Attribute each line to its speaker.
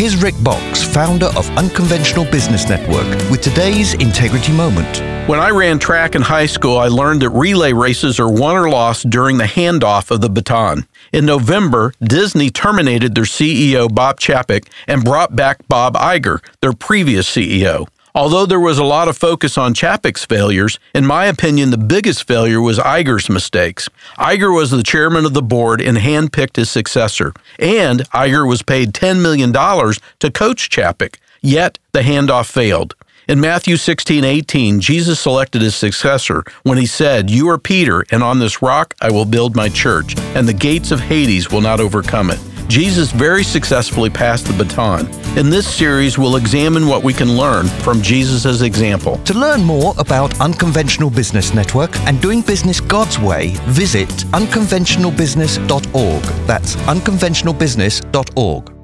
Speaker 1: Here's Rick Boxx, founder of Unconventional Business Network, with today's Integrity Moment.
Speaker 2: When I ran track in high school, I learned that relay races are won or lost during the handoff of the baton. In November, Disney terminated their CEO, Bob Chapek, and brought back Bob Iger, their previous CEO. Although there was a lot of focus on Chapek's failures, in my opinion, the biggest failure was Iger's mistakes. Iger was the chairman of the board and handpicked his successor, and Iger was paid $10 million to coach Chapek, yet the handoff failed. In Matthew 16, 18, Jesus selected his successor when he said, You are Peter, and on this rock I will build my church, and the gates of Hades will not overcome it. Jesus very successfully passed the baton. In this series, we'll examine what we can learn from Jesus' example.
Speaker 1: To learn more about Unconventional Business Network and doing business God's way, visit unconventionalbusiness.org. That's unconventionalbusiness.org.